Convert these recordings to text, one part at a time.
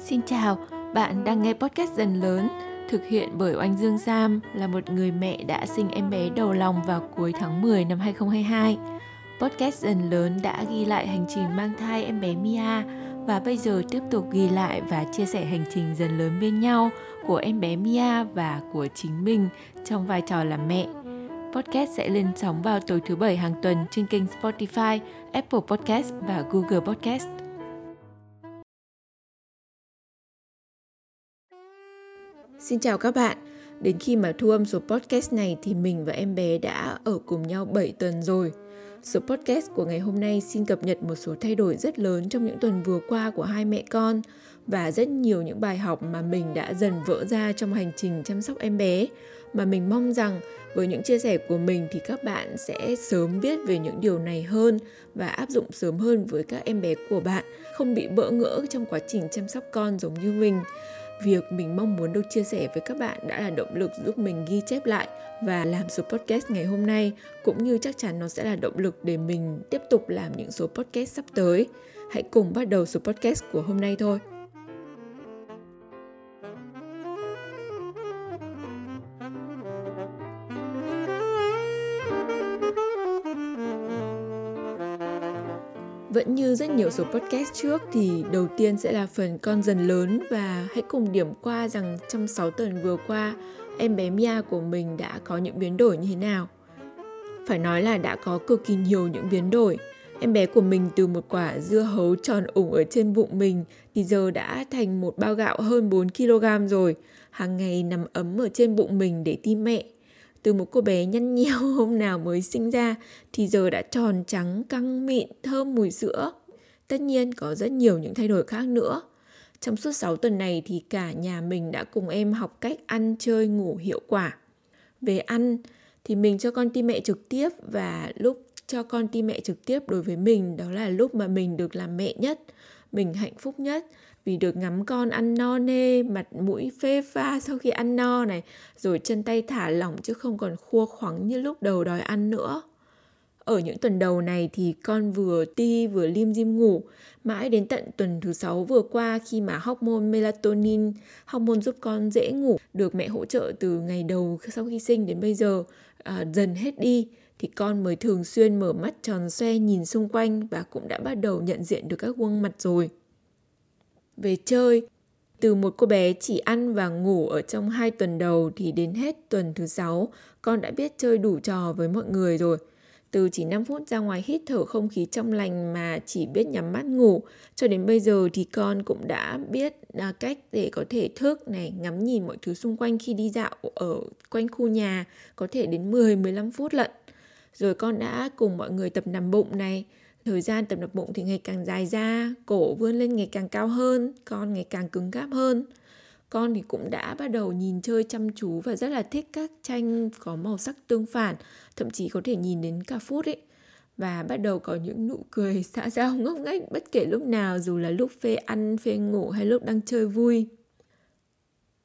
Xin chào, bạn đang nghe podcast dần lớn thực hiện bởi Oanh Dương Sam là một người mẹ đã sinh em bé đầu lòng vào cuối tháng 10 năm 2022. Podcast dần lớn đã ghi lại hành trình mang thai em bé Mia và bây giờ tiếp tục ghi lại và chia sẻ hành trình dần lớn bên nhau của em bé Mia và của chính mình trong vai trò là mẹ. Podcast sẽ lên sóng vào tối thứ bảy hàng tuần trên kênh Spotify, Apple Podcast và Google Podcast. Xin chào các bạn. Đến khi mà thu âm số podcast này thì mình và em bé đã ở cùng nhau 7 tuần rồi. Số podcast của ngày hôm nay xin cập nhật một số thay đổi rất lớn trong những tuần vừa qua của hai mẹ con và rất nhiều những bài học mà mình đã dần vỡ ra trong hành trình chăm sóc em bé mà mình mong rằng với những chia sẻ của mình thì các bạn sẽ sớm biết về những điều này hơn và áp dụng sớm hơn với các em bé của bạn, không bị bỡ ngỡ trong quá trình chăm sóc con giống như mình việc mình mong muốn được chia sẻ với các bạn đã là động lực giúp mình ghi chép lại và làm số podcast ngày hôm nay, cũng như chắc chắn nó sẽ là động lực để mình tiếp tục làm những số podcast sắp tới. Hãy cùng bắt đầu số podcast của hôm nay thôi. Vẫn như rất nhiều số podcast trước thì đầu tiên sẽ là phần con dần lớn và hãy cùng điểm qua rằng trong 6 tuần vừa qua, em bé Mia của mình đã có những biến đổi như thế nào. Phải nói là đã có cực kỳ nhiều những biến đổi. Em bé của mình từ một quả dưa hấu tròn ủng ở trên bụng mình thì giờ đã thành một bao gạo hơn 4 kg rồi. Hàng ngày nằm ấm ở trên bụng mình để tim mẹ từ một cô bé nhăn nheo hôm nào mới sinh ra thì giờ đã tròn trắng, căng mịn, thơm mùi sữa. Tất nhiên có rất nhiều những thay đổi khác nữa. Trong suốt 6 tuần này thì cả nhà mình đã cùng em học cách ăn chơi ngủ hiệu quả. Về ăn thì mình cho con tim mẹ trực tiếp và lúc cho con tim mẹ trực tiếp đối với mình đó là lúc mà mình được làm mẹ nhất, mình hạnh phúc nhất vì được ngắm con ăn no nê, mặt mũi phê pha sau khi ăn no này, rồi chân tay thả lỏng chứ không còn khua khoắng như lúc đầu đòi ăn nữa. Ở những tuần đầu này thì con vừa ti vừa lim dim ngủ, mãi đến tận tuần thứ sáu vừa qua khi mà hormone melatonin, hormone giúp con dễ ngủ, được mẹ hỗ trợ từ ngày đầu sau khi sinh đến bây giờ à, dần hết đi thì con mới thường xuyên mở mắt tròn xoe nhìn xung quanh và cũng đã bắt đầu nhận diện được các gương mặt rồi về chơi. Từ một cô bé chỉ ăn và ngủ ở trong hai tuần đầu thì đến hết tuần thứ sáu, con đã biết chơi đủ trò với mọi người rồi. Từ chỉ 5 phút ra ngoài hít thở không khí trong lành mà chỉ biết nhắm mắt ngủ, cho đến bây giờ thì con cũng đã biết à, cách để có thể thức này, ngắm nhìn mọi thứ xung quanh khi đi dạo ở quanh khu nhà, có thể đến 10-15 phút lận. Rồi con đã cùng mọi người tập nằm bụng này, Thời gian tập nập bụng thì ngày càng dài ra, cổ vươn lên ngày càng cao hơn, con ngày càng cứng cáp hơn. Con thì cũng đã bắt đầu nhìn chơi chăm chú và rất là thích các tranh có màu sắc tương phản, thậm chí có thể nhìn đến cả phút ấy. Và bắt đầu có những nụ cười xã giao ngốc nghếch bất kể lúc nào dù là lúc phê ăn, phê ngủ hay lúc đang chơi vui.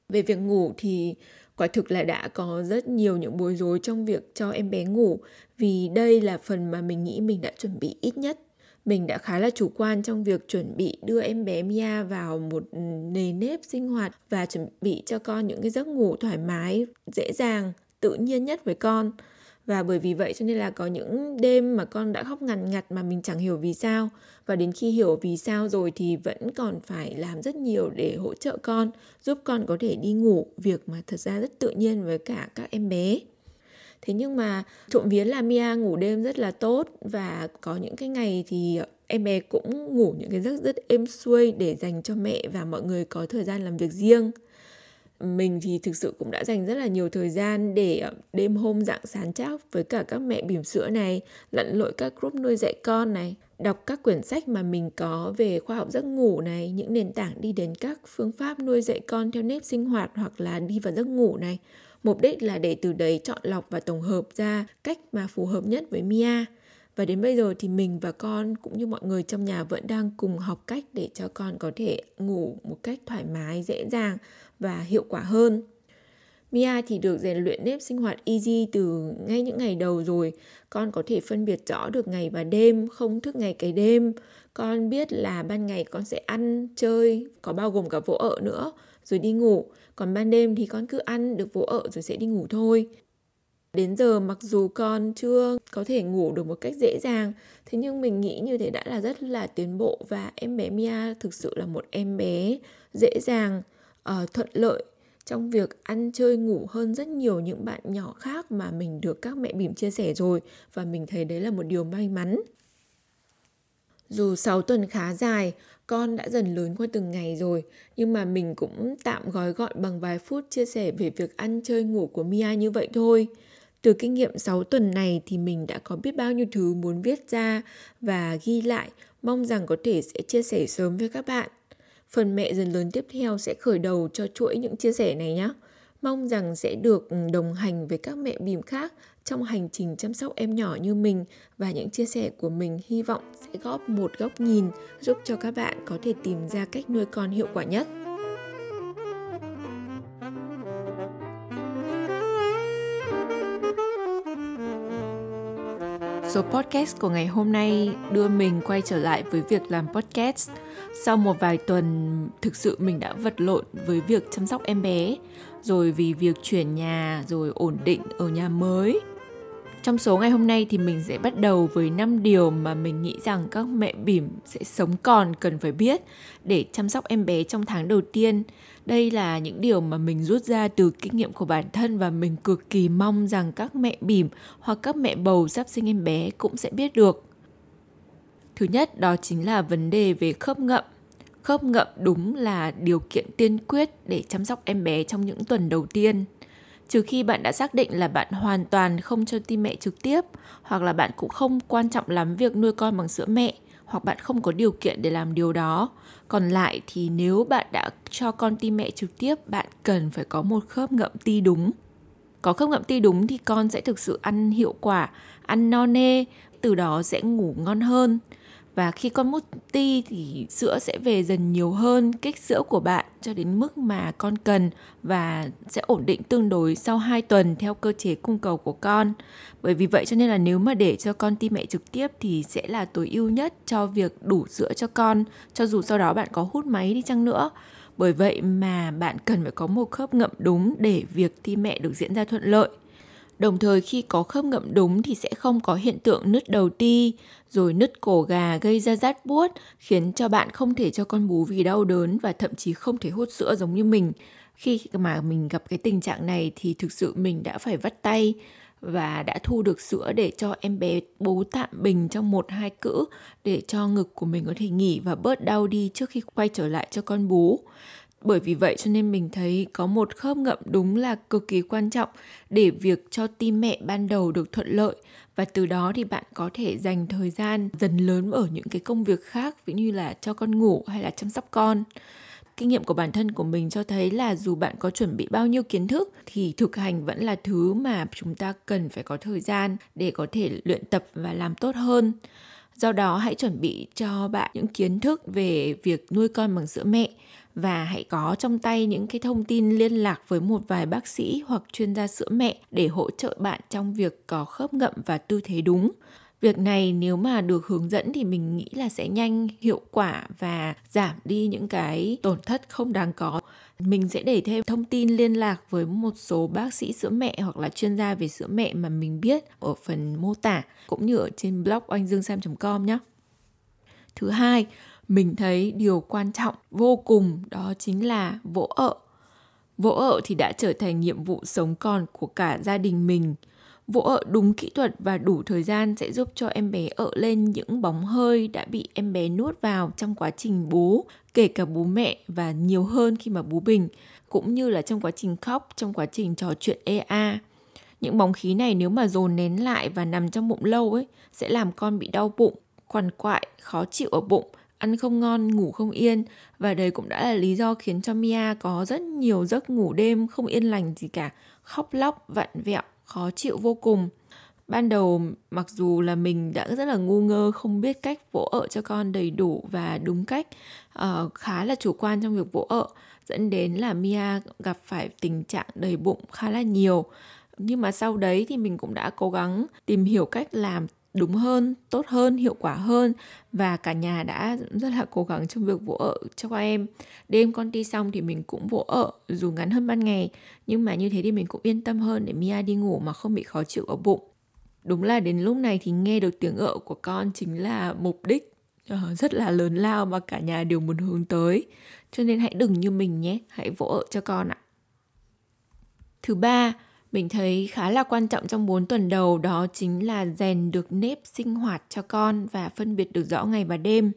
Về việc ngủ thì quả thực là đã có rất nhiều những bối rối trong việc cho em bé ngủ vì đây là phần mà mình nghĩ mình đã chuẩn bị ít nhất mình đã khá là chủ quan trong việc chuẩn bị đưa em bé Mia vào một nề nếp sinh hoạt và chuẩn bị cho con những cái giấc ngủ thoải mái, dễ dàng, tự nhiên nhất với con. Và bởi vì vậy cho nên là có những đêm mà con đã khóc ngằn ngặt mà mình chẳng hiểu vì sao. Và đến khi hiểu vì sao rồi thì vẫn còn phải làm rất nhiều để hỗ trợ con, giúp con có thể đi ngủ, việc mà thật ra rất tự nhiên với cả các em bé. Thế nhưng mà trộm vía là Mia ngủ đêm rất là tốt và có những cái ngày thì em bé cũng ngủ những cái giấc rất êm xuôi để dành cho mẹ và mọi người có thời gian làm việc riêng mình thì thực sự cũng đã dành rất là nhiều thời gian để ờ, đêm hôm dạng sáng chắc với cả các mẹ bỉm sữa này, lặn lội các group nuôi dạy con này, đọc các quyển sách mà mình có về khoa học giấc ngủ này, những nền tảng đi đến các phương pháp nuôi dạy con theo nếp sinh hoạt hoặc là đi vào giấc ngủ này. Mục đích là để từ đấy chọn lọc và tổng hợp ra cách mà phù hợp nhất với Mia. Và đến bây giờ thì mình và con cũng như mọi người trong nhà vẫn đang cùng học cách để cho con có thể ngủ một cách thoải mái, dễ dàng và hiệu quả hơn. Mia thì được rèn luyện nếp sinh hoạt easy từ ngay những ngày đầu rồi. Con có thể phân biệt rõ được ngày và đêm, không thức ngày cái đêm. con biết là ban ngày con sẽ ăn chơi có bao gồm cả vỗ ợ nữa rồi đi ngủ còn ban đêm thì con cứ ăn được vỗ ợ rồi sẽ đi ngủ thôi đến giờ mặc dù con chưa có thể ngủ được một cách dễ dàng thế nhưng mình nghĩ như thế đã là rất là tiến bộ và em bé Mia thực sự là một em bé dễ dàng uh, thuận lợi trong việc ăn chơi ngủ hơn rất nhiều những bạn nhỏ khác mà mình được các mẹ bỉm chia sẻ rồi và mình thấy đấy là một điều may mắn. Dù 6 tuần khá dài, con đã dần lớn qua từng ngày rồi, nhưng mà mình cũng tạm gói gọn bằng vài phút chia sẻ về việc ăn chơi ngủ của Mia như vậy thôi. Từ kinh nghiệm 6 tuần này thì mình đã có biết bao nhiêu thứ muốn viết ra và ghi lại, mong rằng có thể sẽ chia sẻ sớm với các bạn. Phần mẹ dần lớn tiếp theo sẽ khởi đầu cho chuỗi những chia sẻ này nhé. Mong rằng sẽ được ừ, đồng hành với các mẹ bìm khác trong hành trình chăm sóc em nhỏ như mình và những chia sẻ của mình hy vọng sẽ góp một góc nhìn giúp cho các bạn có thể tìm ra cách nuôi con hiệu quả nhất. Số podcast của ngày hôm nay đưa mình quay trở lại với việc làm podcast. Sau một vài tuần thực sự mình đã vật lộn với việc chăm sóc em bé, rồi vì việc chuyển nhà, rồi ổn định ở nhà mới. Trong số ngày hôm nay thì mình sẽ bắt đầu với 5 điều mà mình nghĩ rằng các mẹ bỉm sẽ sống còn cần phải biết để chăm sóc em bé trong tháng đầu tiên đây là những điều mà mình rút ra từ kinh nghiệm của bản thân và mình cực kỳ mong rằng các mẹ bỉm hoặc các mẹ bầu sắp sinh em bé cũng sẽ biết được. Thứ nhất, đó chính là vấn đề về khớp ngậm. Khớp ngậm đúng là điều kiện tiên quyết để chăm sóc em bé trong những tuần đầu tiên. Trừ khi bạn đã xác định là bạn hoàn toàn không cho tim mẹ trực tiếp, hoặc là bạn cũng không quan trọng lắm việc nuôi con bằng sữa mẹ, hoặc bạn không có điều kiện để làm điều đó. Còn lại thì nếu bạn đã cho con ti mẹ trực tiếp, bạn cần phải có một khớp ngậm ti đúng. Có khớp ngậm ti đúng thì con sẽ thực sự ăn hiệu quả, ăn no nê, từ đó sẽ ngủ ngon hơn và khi con mút ti thì sữa sẽ về dần nhiều hơn kích sữa của bạn cho đến mức mà con cần và sẽ ổn định tương đối sau 2 tuần theo cơ chế cung cầu của con. Bởi vì vậy cho nên là nếu mà để cho con ti mẹ trực tiếp thì sẽ là tối ưu nhất cho việc đủ sữa cho con, cho dù sau đó bạn có hút máy đi chăng nữa. Bởi vậy mà bạn cần phải có một khớp ngậm đúng để việc ti mẹ được diễn ra thuận lợi. Đồng thời khi có khớp ngậm đúng thì sẽ không có hiện tượng nứt đầu ti, rồi nứt cổ gà gây ra rát buốt, khiến cho bạn không thể cho con bú vì đau đớn và thậm chí không thể hút sữa giống như mình. Khi mà mình gặp cái tình trạng này thì thực sự mình đã phải vắt tay và đã thu được sữa để cho em bé bú tạm bình trong một hai cữ để cho ngực của mình có thể nghỉ và bớt đau đi trước khi quay trở lại cho con bú bởi vì vậy cho nên mình thấy có một khớp ngậm đúng là cực kỳ quan trọng để việc cho tim mẹ ban đầu được thuận lợi. Và từ đó thì bạn có thể dành thời gian dần lớn ở những cái công việc khác, ví như là cho con ngủ hay là chăm sóc con. Kinh nghiệm của bản thân của mình cho thấy là dù bạn có chuẩn bị bao nhiêu kiến thức, thì thực hành vẫn là thứ mà chúng ta cần phải có thời gian để có thể luyện tập và làm tốt hơn. Do đó hãy chuẩn bị cho bạn những kiến thức về việc nuôi con bằng sữa mẹ và hãy có trong tay những cái thông tin liên lạc với một vài bác sĩ hoặc chuyên gia sữa mẹ để hỗ trợ bạn trong việc có khớp ngậm và tư thế đúng. Việc này nếu mà được hướng dẫn thì mình nghĩ là sẽ nhanh, hiệu quả và giảm đi những cái tổn thất không đáng có. Mình sẽ để thêm thông tin liên lạc với một số bác sĩ sữa mẹ hoặc là chuyên gia về sữa mẹ mà mình biết ở phần mô tả cũng như ở trên blog oanhdươngsam.com nhé. Thứ hai, mình thấy điều quan trọng vô cùng đó chính là vỗ ợ. Vỗ ợ thì đã trở thành nhiệm vụ sống còn của cả gia đình mình. Vỗ ợ đúng kỹ thuật và đủ thời gian sẽ giúp cho em bé ợ lên những bóng hơi đã bị em bé nuốt vào trong quá trình bú, kể cả bú mẹ và nhiều hơn khi mà bú bình, cũng như là trong quá trình khóc, trong quá trình trò chuyện EA. Những bóng khí này nếu mà dồn nén lại và nằm trong bụng lâu ấy sẽ làm con bị đau bụng, quằn quại, khó chịu ở bụng ăn không ngon, ngủ không yên và đây cũng đã là lý do khiến cho Mia có rất nhiều giấc ngủ đêm không yên lành gì cả, khóc lóc, vặn vẹo, khó chịu vô cùng. Ban đầu mặc dù là mình đã rất là ngu ngơ không biết cách vỗ ợ cho con đầy đủ và đúng cách, uh, khá là chủ quan trong việc vỗ ợ dẫn đến là Mia gặp phải tình trạng đầy bụng khá là nhiều. Nhưng mà sau đấy thì mình cũng đã cố gắng tìm hiểu cách làm đúng hơn, tốt hơn, hiệu quả hơn và cả nhà đã rất là cố gắng trong việc vỗ ở cho các em. Đêm con đi xong thì mình cũng vỗ ở dù ngắn hơn ban ngày nhưng mà như thế thì mình cũng yên tâm hơn để Mia đi ngủ mà không bị khó chịu ở bụng. Đúng là đến lúc này thì nghe được tiếng ợ của con chính là mục đích ờ, rất là lớn lao mà cả nhà đều muốn hướng tới. Cho nên hãy đừng như mình nhé, hãy vỗ ợ cho con ạ. Thứ ba, mình thấy khá là quan trọng trong 4 tuần đầu đó chính là rèn được nếp sinh hoạt cho con và phân biệt được rõ ngày và đêm.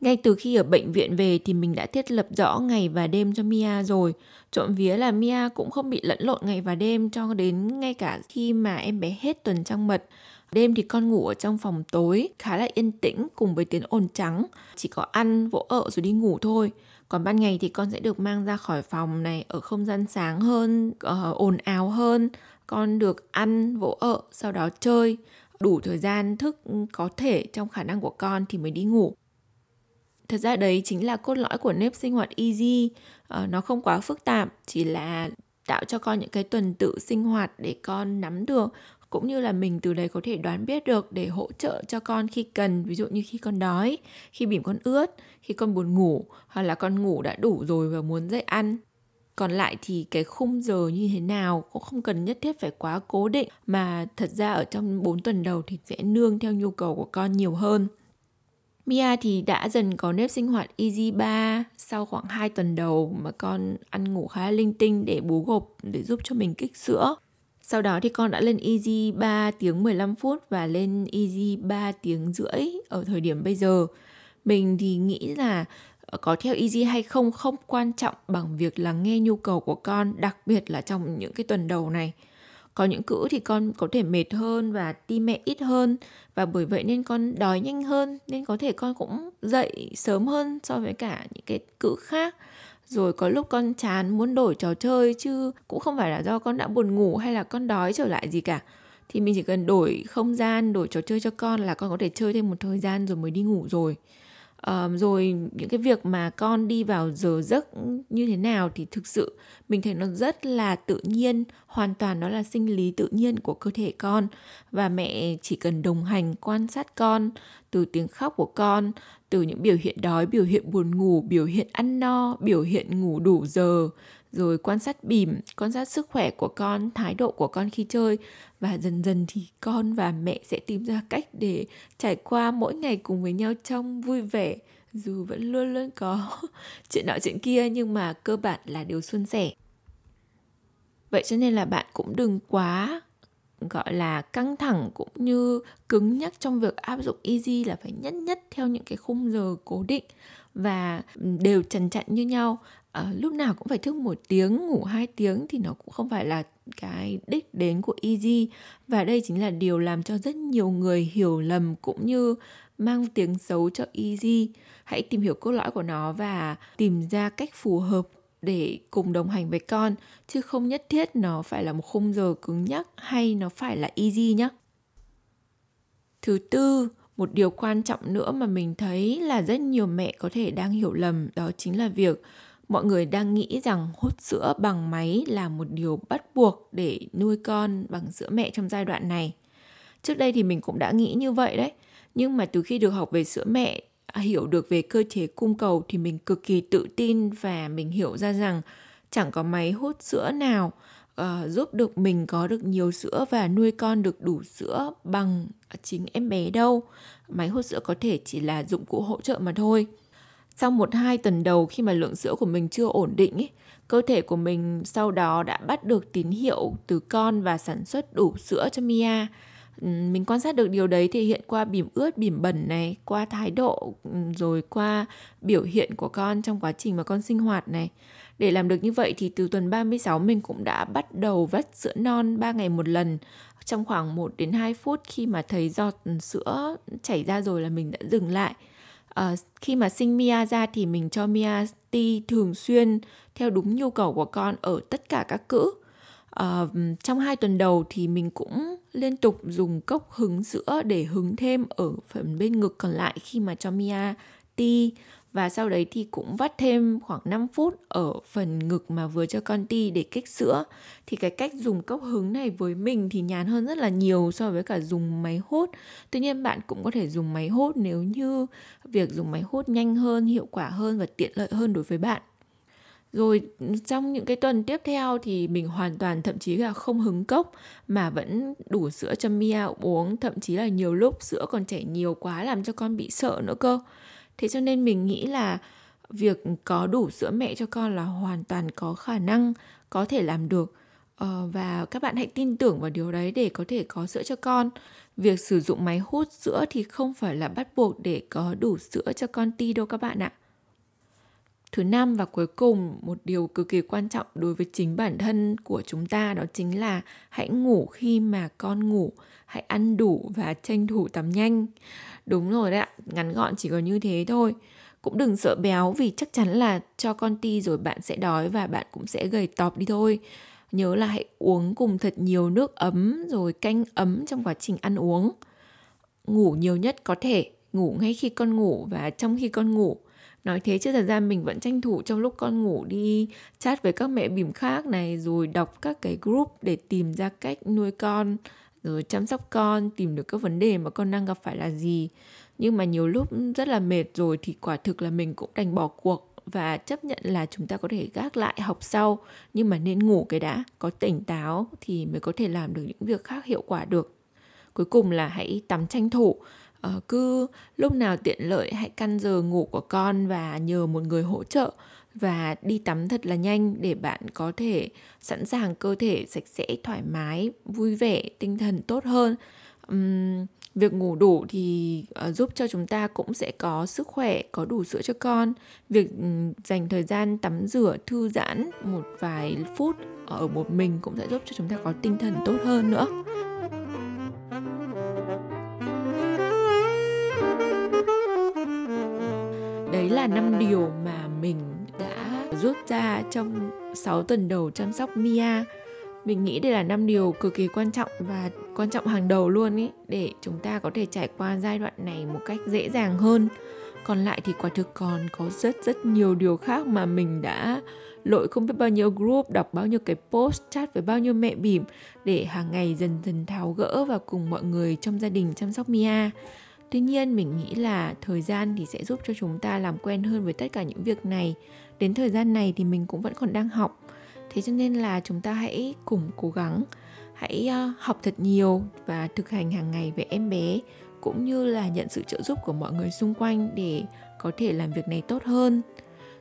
Ngay từ khi ở bệnh viện về thì mình đã thiết lập rõ ngày và đêm cho Mia rồi. Trộm vía là Mia cũng không bị lẫn lộn ngày và đêm cho đến ngay cả khi mà em bé hết tuần trăng mật. Đêm thì con ngủ ở trong phòng tối, khá là yên tĩnh cùng với tiếng ồn trắng. Chỉ có ăn, vỗ ợ rồi đi ngủ thôi. Còn ban ngày thì con sẽ được mang ra khỏi phòng này ở không gian sáng hơn, uh, ồn ào hơn. Con được ăn, vỗ ợ, sau đó chơi. Đủ thời gian thức ừ, có thể trong khả năng của con thì mới đi ngủ thật ra đấy chính là cốt lõi của nếp sinh hoạt easy uh, nó không quá phức tạp chỉ là tạo cho con những cái tuần tự sinh hoạt để con nắm được cũng như là mình từ đấy có thể đoán biết được để hỗ trợ cho con khi cần, ví dụ như khi con đói, khi bỉm con ướt, khi con buồn ngủ, hoặc là con ngủ đã đủ rồi và muốn dậy ăn còn lại thì cái khung giờ như thế nào cũng không cần nhất thiết phải quá cố định, mà thật ra ở trong 4 tuần đầu thì sẽ nương theo nhu cầu của con nhiều hơn Mia thì đã dần có nếp sinh hoạt Easy 3 sau khoảng 2 tuần đầu mà con ăn ngủ khá linh tinh để bú gộp, để giúp cho mình kích sữa. Sau đó thì con đã lên Easy 3 tiếng 15 phút và lên Easy 3 tiếng rưỡi ở thời điểm bây giờ. Mình thì nghĩ là ờ, có theo Easy hay không không quan trọng bằng việc là nghe nhu cầu của con, đặc biệt là trong những cái tuần đầu này có những cữ thì con có thể mệt hơn và ti mẹ ít hơn. Và bởi vậy nên con đói nhanh hơn, nên có thể con cũng dậy sớm hơn so với cả những cái cữ khác. Rồi có lúc con chán muốn đổi trò chơi chứ cũng không phải là do con đã buồn ngủ hay là con đói trở lại gì cả. Thì mình chỉ cần đổi không gian, đổi trò chơi cho con là con có thể chơi thêm một thời gian rồi mới đi ngủ rồi um, rồi những cái việc mà con đi vào giờ giấc như thế nào thì thực sự mình thấy nó rất là tự nhiên hoàn toàn nó là sinh lý tự nhiên của cơ thể con. Và mẹ chỉ cần đồng hành quan sát con từ tiếng khóc của con từ những biểu hiện đói, biểu hiện buồn ngủ, biểu hiện ăn no, biểu hiện ngủ đủ giờ, rồi quan sát bìm quan sát sức khỏe của con, thái độ của con khi chơi. Và dần dần thì con và mẹ sẽ tìm ra cách để trải qua mỗi ngày cùng với nhau trong vui vẻ. Dù vẫn luôn luôn có chuyện nọ chuyện kia, nhưng mà cơ bản là điều suôn sẻ. Vậy cho nên là bạn cũng đừng quá gọi là căng thẳng cũng như cứng nhắc trong việc áp dụng easy là phải nhất nhất theo những cái khung giờ cố định và đều trần chặn như nhau. À, lúc nào cũng phải thức một tiếng ngủ hai tiếng thì nó cũng không phải là cái đích đến của easy và đây chính là điều làm cho rất nhiều người hiểu lầm cũng như mang tiếng xấu cho easy hãy tìm hiểu cốt lõi của nó và tìm ra cách phù hợp để cùng đồng hành với con, chứ không nhất thiết nó phải là một khung giờ cứng nhắc hay nó phải là easy nhé thứ tư, một điều quan trọng nữa mà mình thấy là rất nhiều mẹ có thể đang hiểu lầm đó chính là việc mọi người đang nghĩ rằng hút sữa bằng máy là một điều bắt buộc để nuôi con bằng sữa mẹ trong giai đoạn này. Trước đây thì mình cũng đã nghĩ như vậy đấy, nhưng mà từ khi được học về sữa mẹ hiểu được về cơ chế cung cầu thì mình cực kỳ tự tin và mình hiểu ra rằng chẳng có máy hút sữa nào uh, giúp được mình có được nhiều sữa và nuôi con được đủ sữa bằng chính em bé đâu máy hút sữa có thể chỉ là dụng cụ hỗ trợ mà thôi sau một hai tuần đầu khi mà lượng sữa của mình chưa ổn định ấy, cơ thể của mình sau đó đã bắt được tín hiệu từ con và sản xuất đủ sữa cho Mia. Ừ, mình quan sát được điều đấy thể hiện qua bỉm ướt, bỉm bẩn này, qua thái độ ừ, rồi qua biểu hiện của con trong quá trình mà con sinh hoạt này. Để làm được như vậy thì từ tuần 36 mình cũng đã bắt đầu vắt sữa non 3 ngày một lần. Trong khoảng 1 đến 2 phút khi mà thấy giọt ừ, sữa chảy ra rồi là mình đã dừng lại. À, khi mà sinh Mia ra thì mình cho Mia ti thường xuyên theo đúng nhu cầu của con ở tất cả các cữ uh, trong hai tuần đầu thì mình cũng liên tục dùng cốc hứng sữa để hứng thêm ở phần bên ngực còn lại khi mà cho Mia ti. Và sau đấy thì cũng vắt thêm khoảng 5 phút ở phần ngực mà vừa cho con ti để kích sữa. Thì cái cách dùng cốc hứng này với mình thì nhàn hơn rất là nhiều so với cả dùng máy hút. Tuy nhiên bạn cũng có thể dùng máy hút nếu như việc dùng máy hút nhanh hơn hiệu quả hơn và tiện lợi hơn đối với bạn rồi trong những cái tuần tiếp theo thì mình hoàn toàn thậm chí là không hứng cốc mà vẫn đủ sữa cho Mia uống thậm chí là nhiều lúc sữa còn chảy nhiều quá làm cho con bị sợ nữa cơ. Thế cho nên mình nghĩ là việc có đủ sữa mẹ cho con là hoàn toàn có khả năng có thể làm được. Ờ, và các bạn hãy tin tưởng vào điều đấy để có thể có sữa cho con. Việc sử dụng máy hút sữa thì không phải là bắt buộc để có đủ sữa cho con ti đâu các bạn ạ thứ năm và cuối cùng, một điều cực kỳ quan trọng đối với chính bản thân của chúng ta đó chính là hãy ngủ khi mà con ngủ, hãy ăn đủ và tranh thủ tắm nhanh. Đúng rồi đấy ạ, ngắn gọn chỉ có như thế thôi. Cũng đừng sợ béo vì chắc chắn là cho con ti rồi bạn sẽ đói và bạn cũng sẽ gầy tọp đi thôi. Nhớ là hãy uống cùng thật nhiều nước ấm rồi canh ấm trong quá trình ăn uống. Ngủ nhiều nhất có thể, ngủ ngay khi con ngủ và trong khi con ngủ nói thế chứ thật ra mình vẫn tranh thủ trong lúc con ngủ đi chat với các mẹ bỉm khác này, rồi đọc các cái group để tìm ra cách nuôi con, rồi chăm sóc con, tìm được các vấn đề mà con đang gặp phải là gì. Nhưng mà nhiều lúc rất là mệt rồi thì quả thực là mình cũng đành bỏ cuộc và chấp nhận là chúng ta có thể gác lại học sau. Nhưng mà nên ngủ cái đã, có tỉnh táo thì mới có thể làm được những việc khác hiệu quả được. Cuối cùng là hãy tắm tranh thủ uh, cứ lúc nào tiện lợi hãy căn giờ ngủ của con và nhờ một người hỗ trợ và đi tắm thật là nhanh để bạn có thể sẵn sàng cơ thể sạch sẽ thoải mái vui vẻ tinh thần tốt hơn. Um, việc ngủ đủ thì uh, giúp cho chúng ta cũng sẽ có sức khỏe có đủ sữa cho con. Việc um, dành thời gian tắm rửa thư giãn một vài phút ở một mình cũng sẽ giúp cho chúng ta có tinh thần tốt hơn nữa. Là năm điều mà mình đã rút ra trong 6 tuần đầu chăm sóc Mia. Mình nghĩ đây là năm điều cực kỳ quan trọng và quan trọng hàng đầu luôn ý, để chúng ta có thể trải qua giai đoạn này một cách dễ dàng hơn. Còn lại thì quả thực còn có rất rất nhiều điều khác mà mình đã lội không biết bao nhiêu group, đọc bao nhiêu cái post, chat với bao nhiêu mẹ bỉm để hàng ngày dần dần tháo gỡ và cùng mọi người trong gia đình chăm sóc Mia tuy nhiên, mình nghĩ là thời gian thì sẽ giúp cho chúng ta làm quen hơn với tất cả những việc này. Đến thời gian này thì mình cũng vẫn còn đang học. Thế cho nên là chúng ta hãy cùng cố gắng. Hãy ờ, học thật nhiều và thực hành hàng ngày với em bé, cũng như là nhận sự trợ giúp của mọi người xung quanh để có thể làm việc này tốt hơn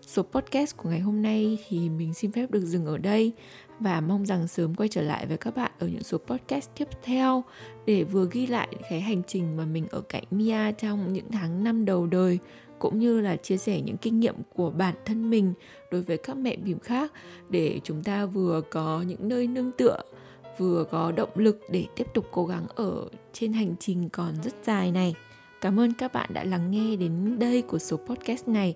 số podcast của ngày hôm nay thì mình xin phép được dừng ở đây và mong rằng sớm quay trở lại với các bạn ở những số podcast tiếp theo để vừa ghi lại cái hành trình mà mình ở cạnh Mia trong những tháng năm đầu đời, cũng như là chia sẻ những kinh nghiệm của bản thân mình đối với các mẹ bỉm khác để chúng ta vừa có những nơi nương tựa, vừa có động lực để tiếp tục cố gắng ở trên hành trình còn rất dài này. Cảm ơn các bạn đã lắng nghe đến đây của số podcast này.